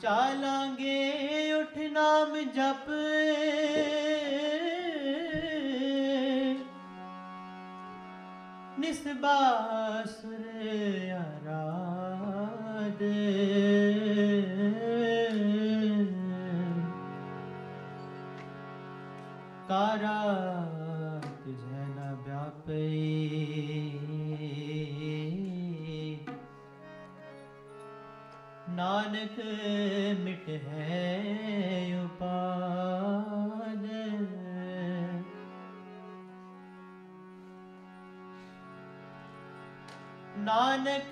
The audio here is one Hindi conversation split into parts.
ਚਾਲਾਂਗੇ ਉਠ ਨਾਮ ਜਪ। ਨਿਸਬਾ एक है नानक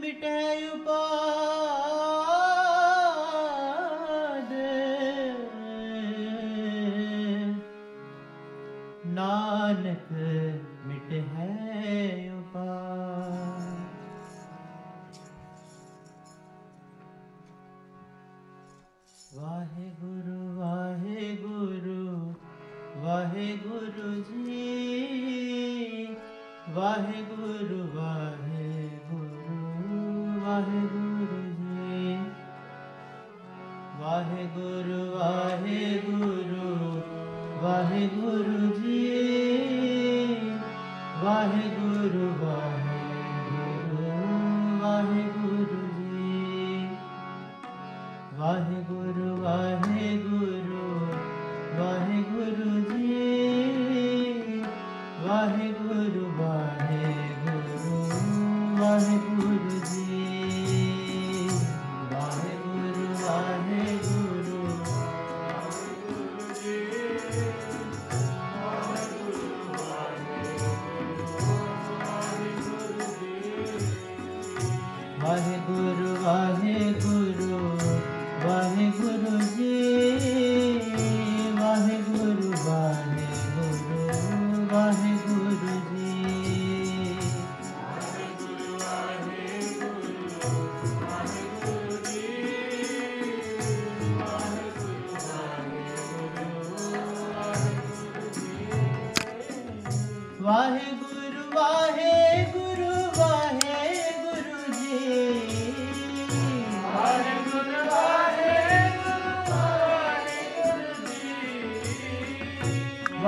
मिटे उपाद।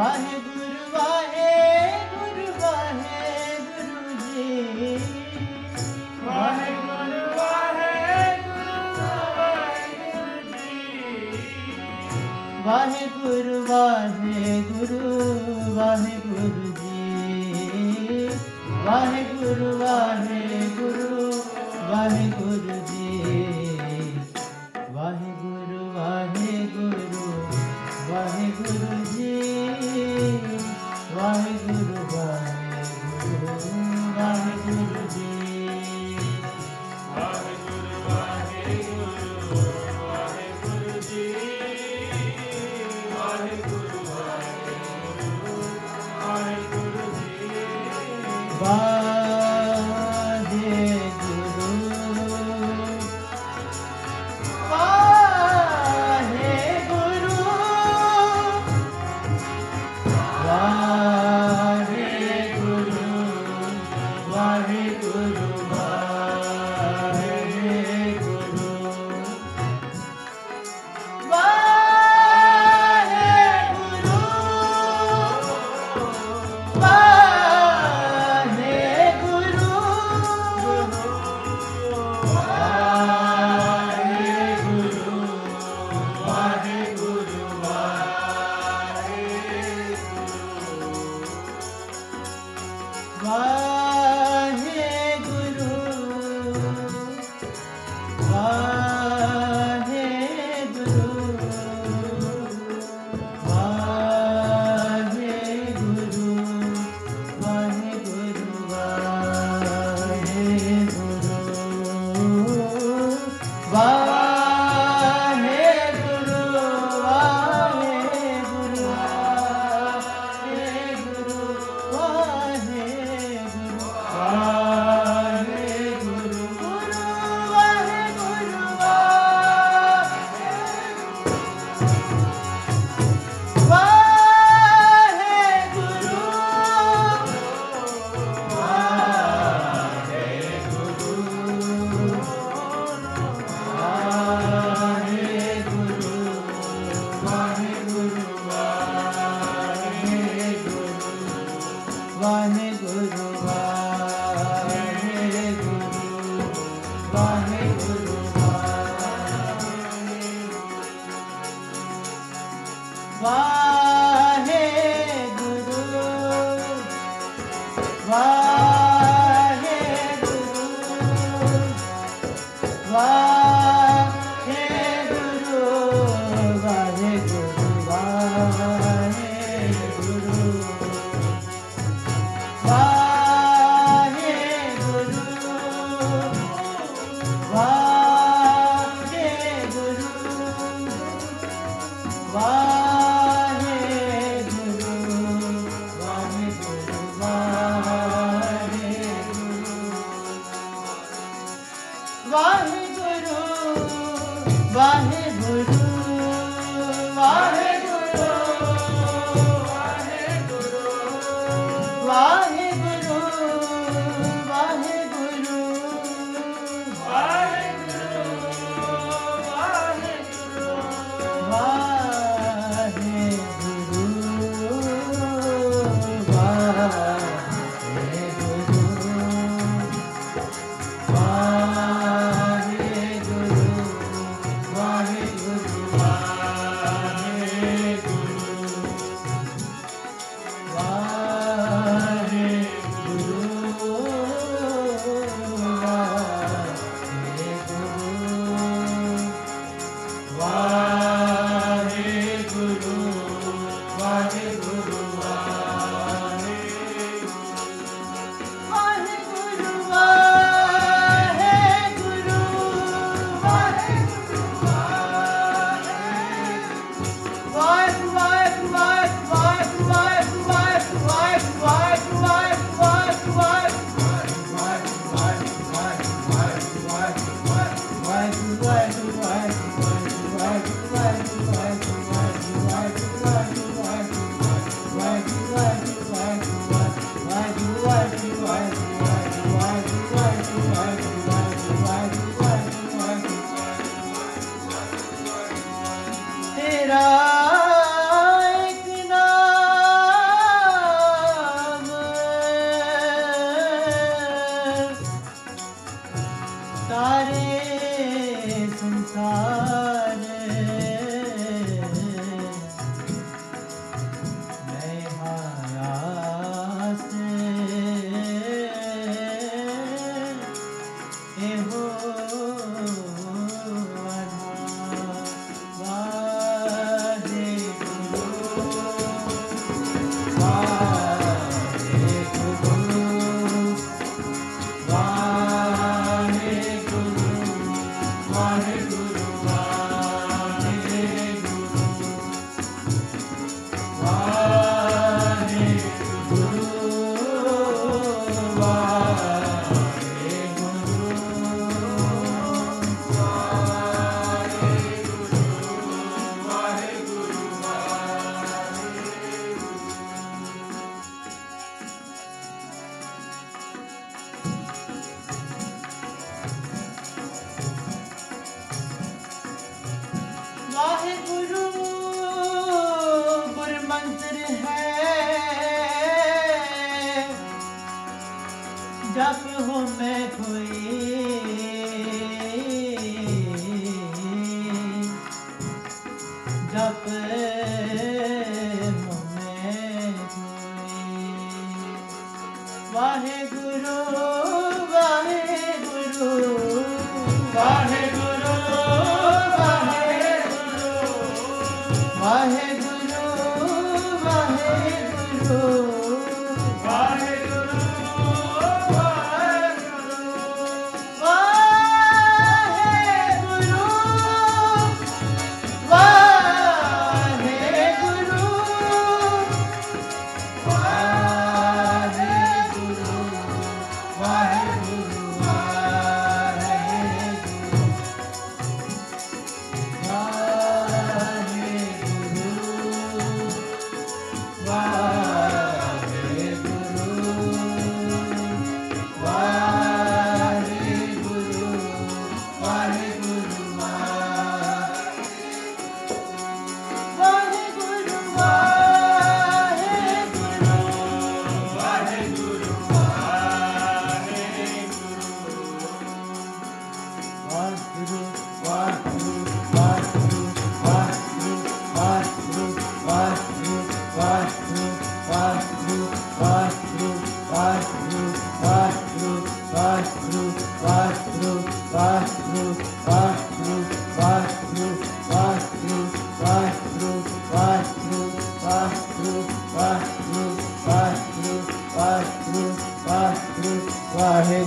vai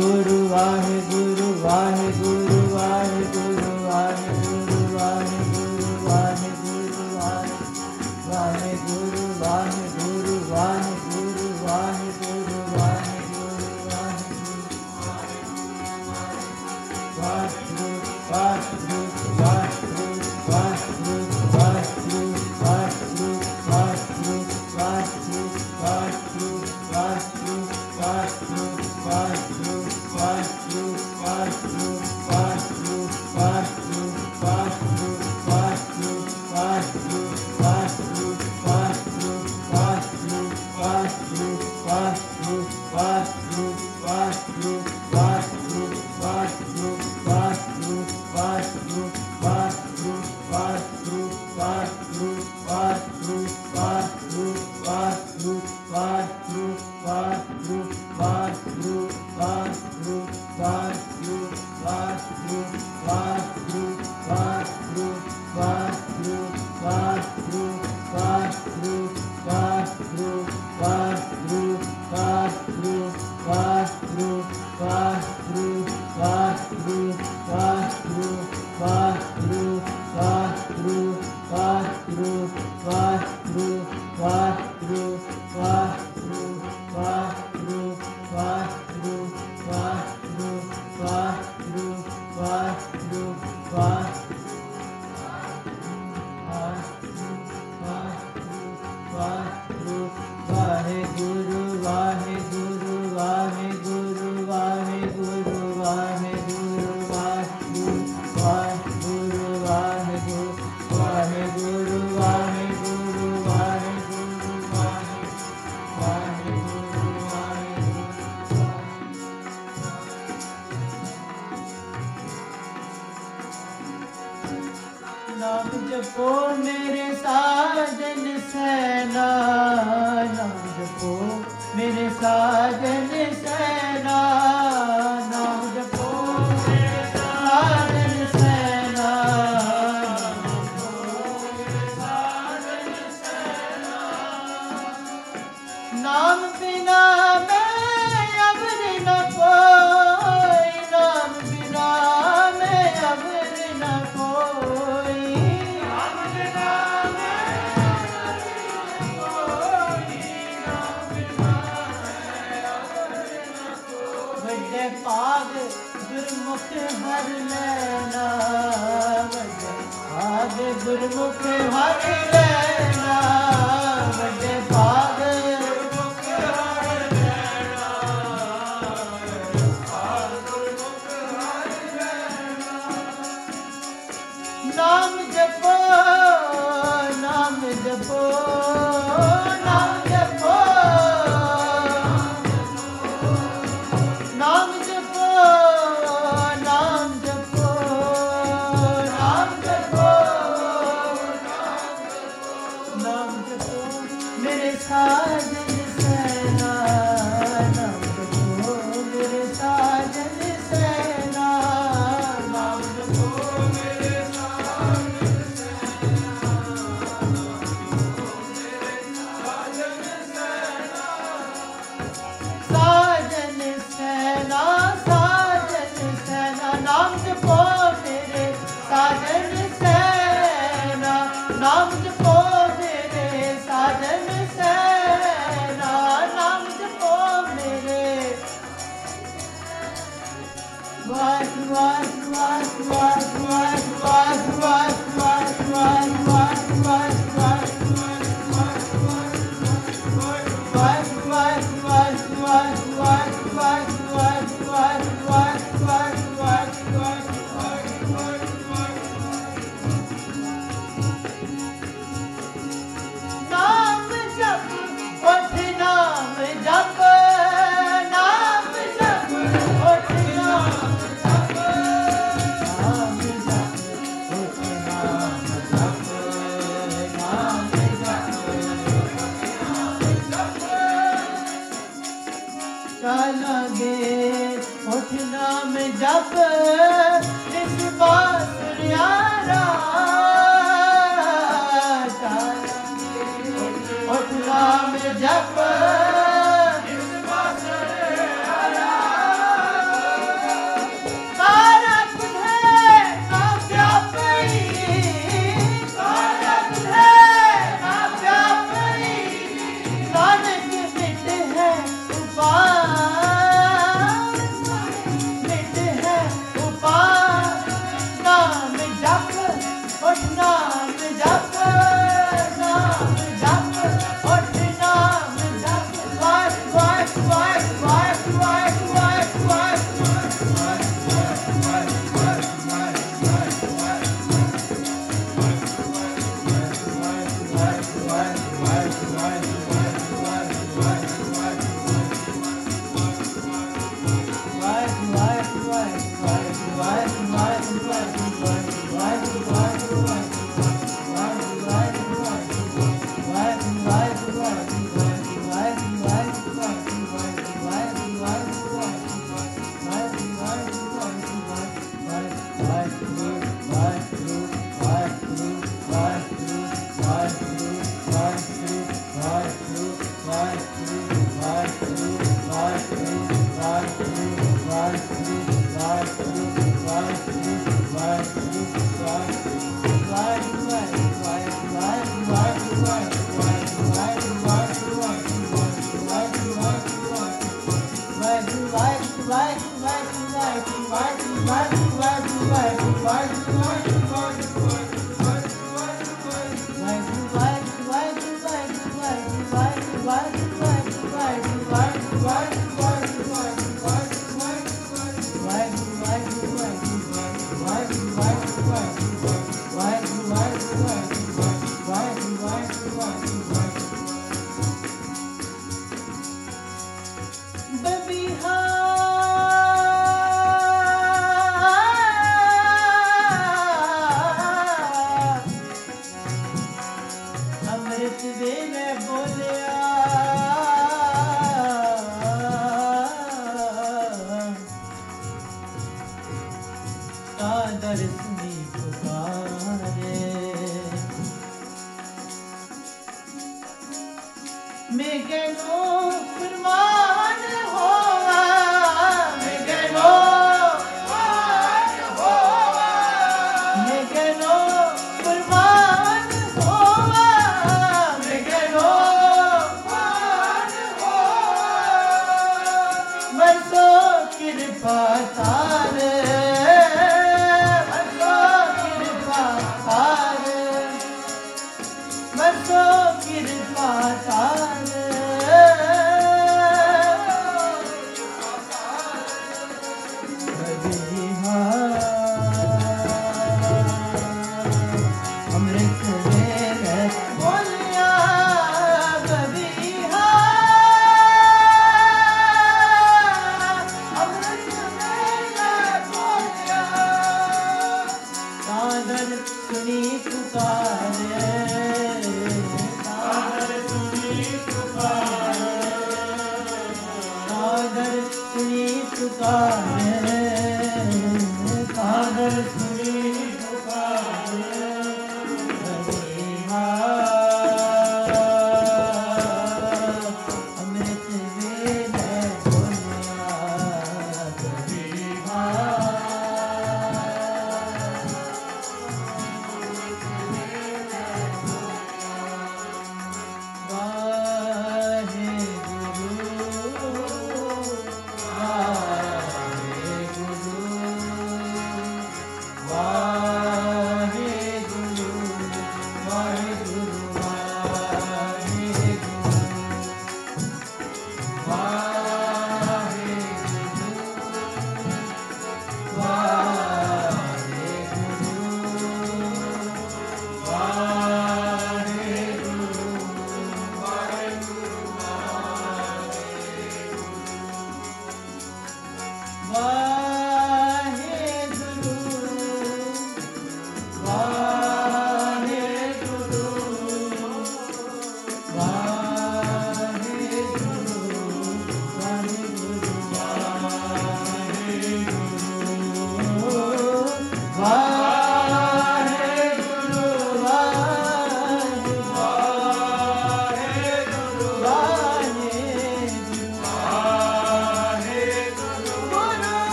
গুরু मुख हरे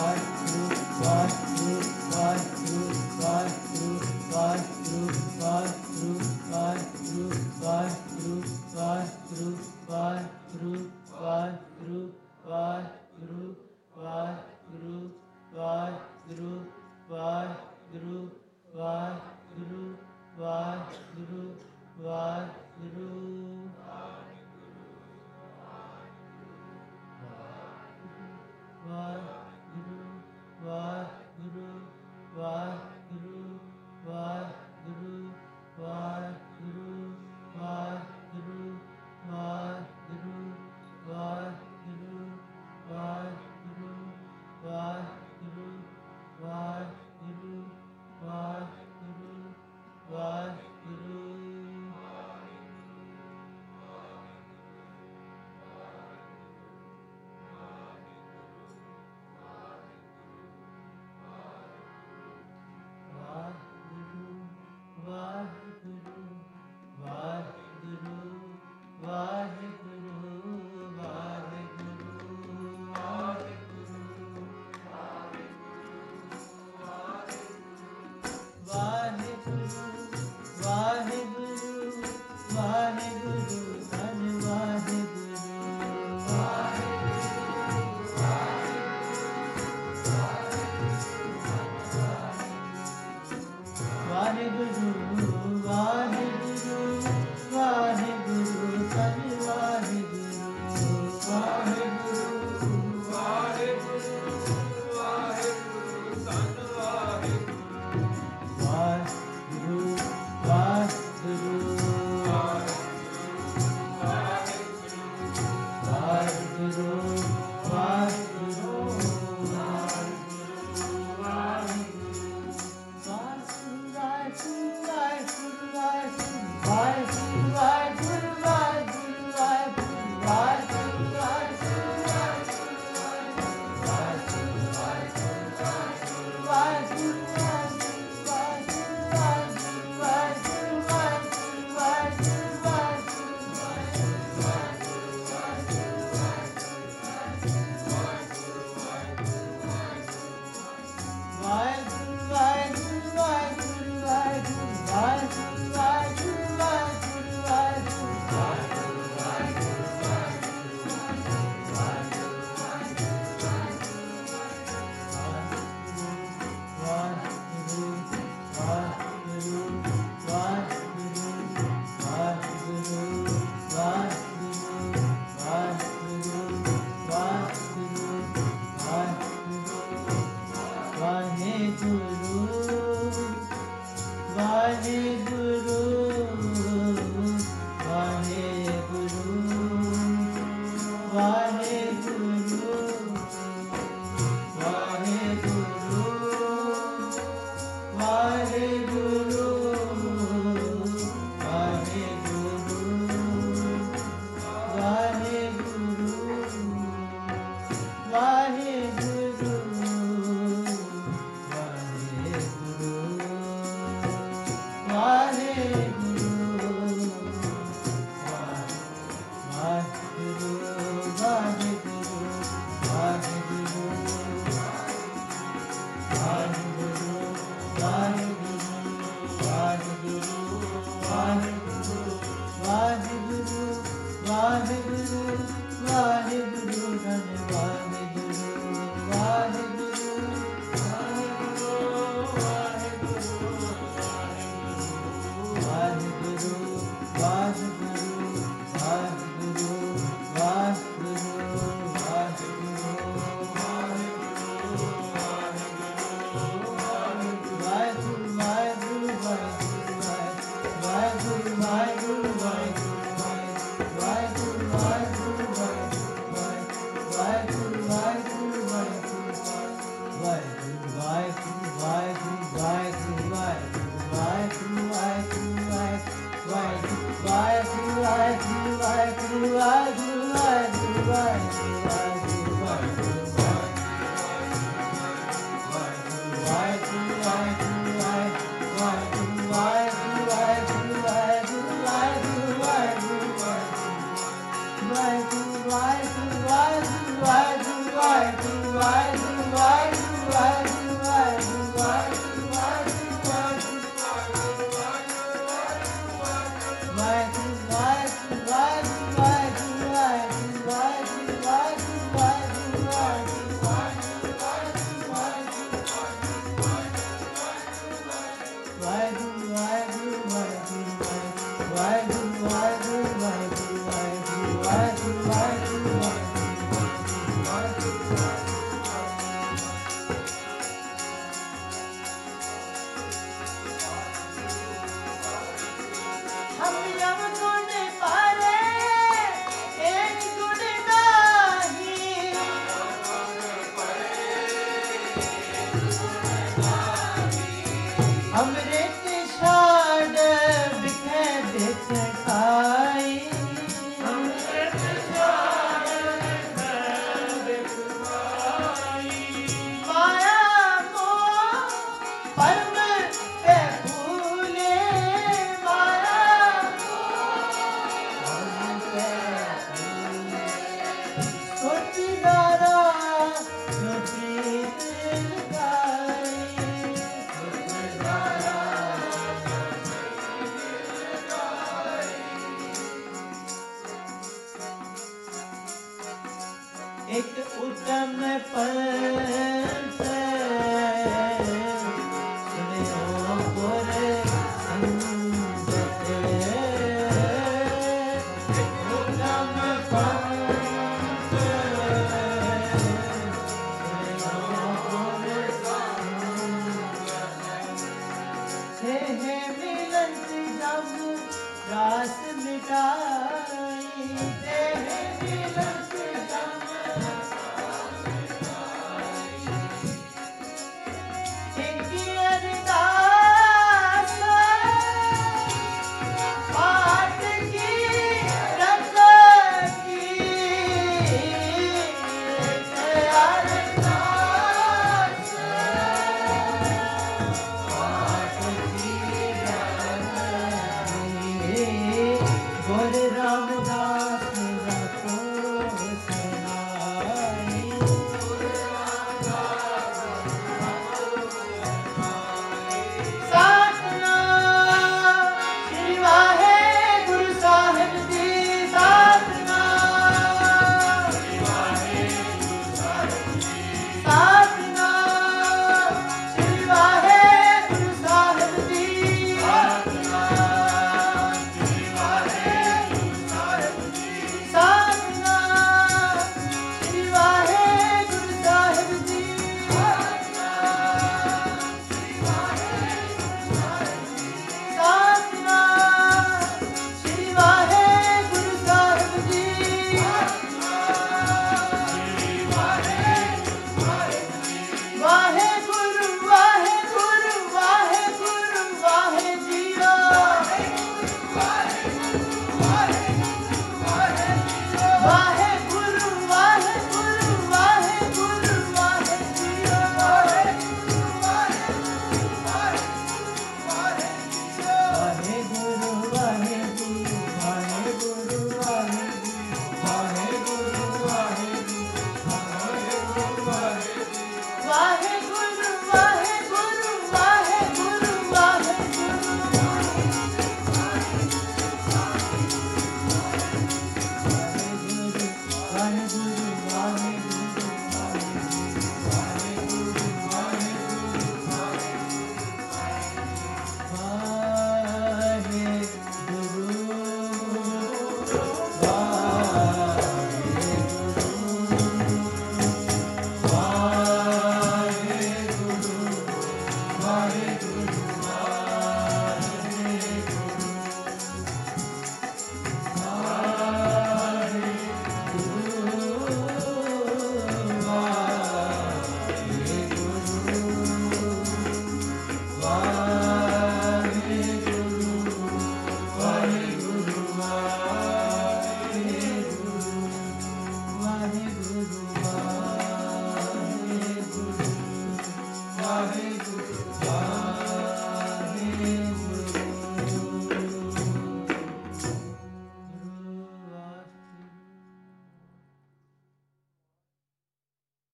heart.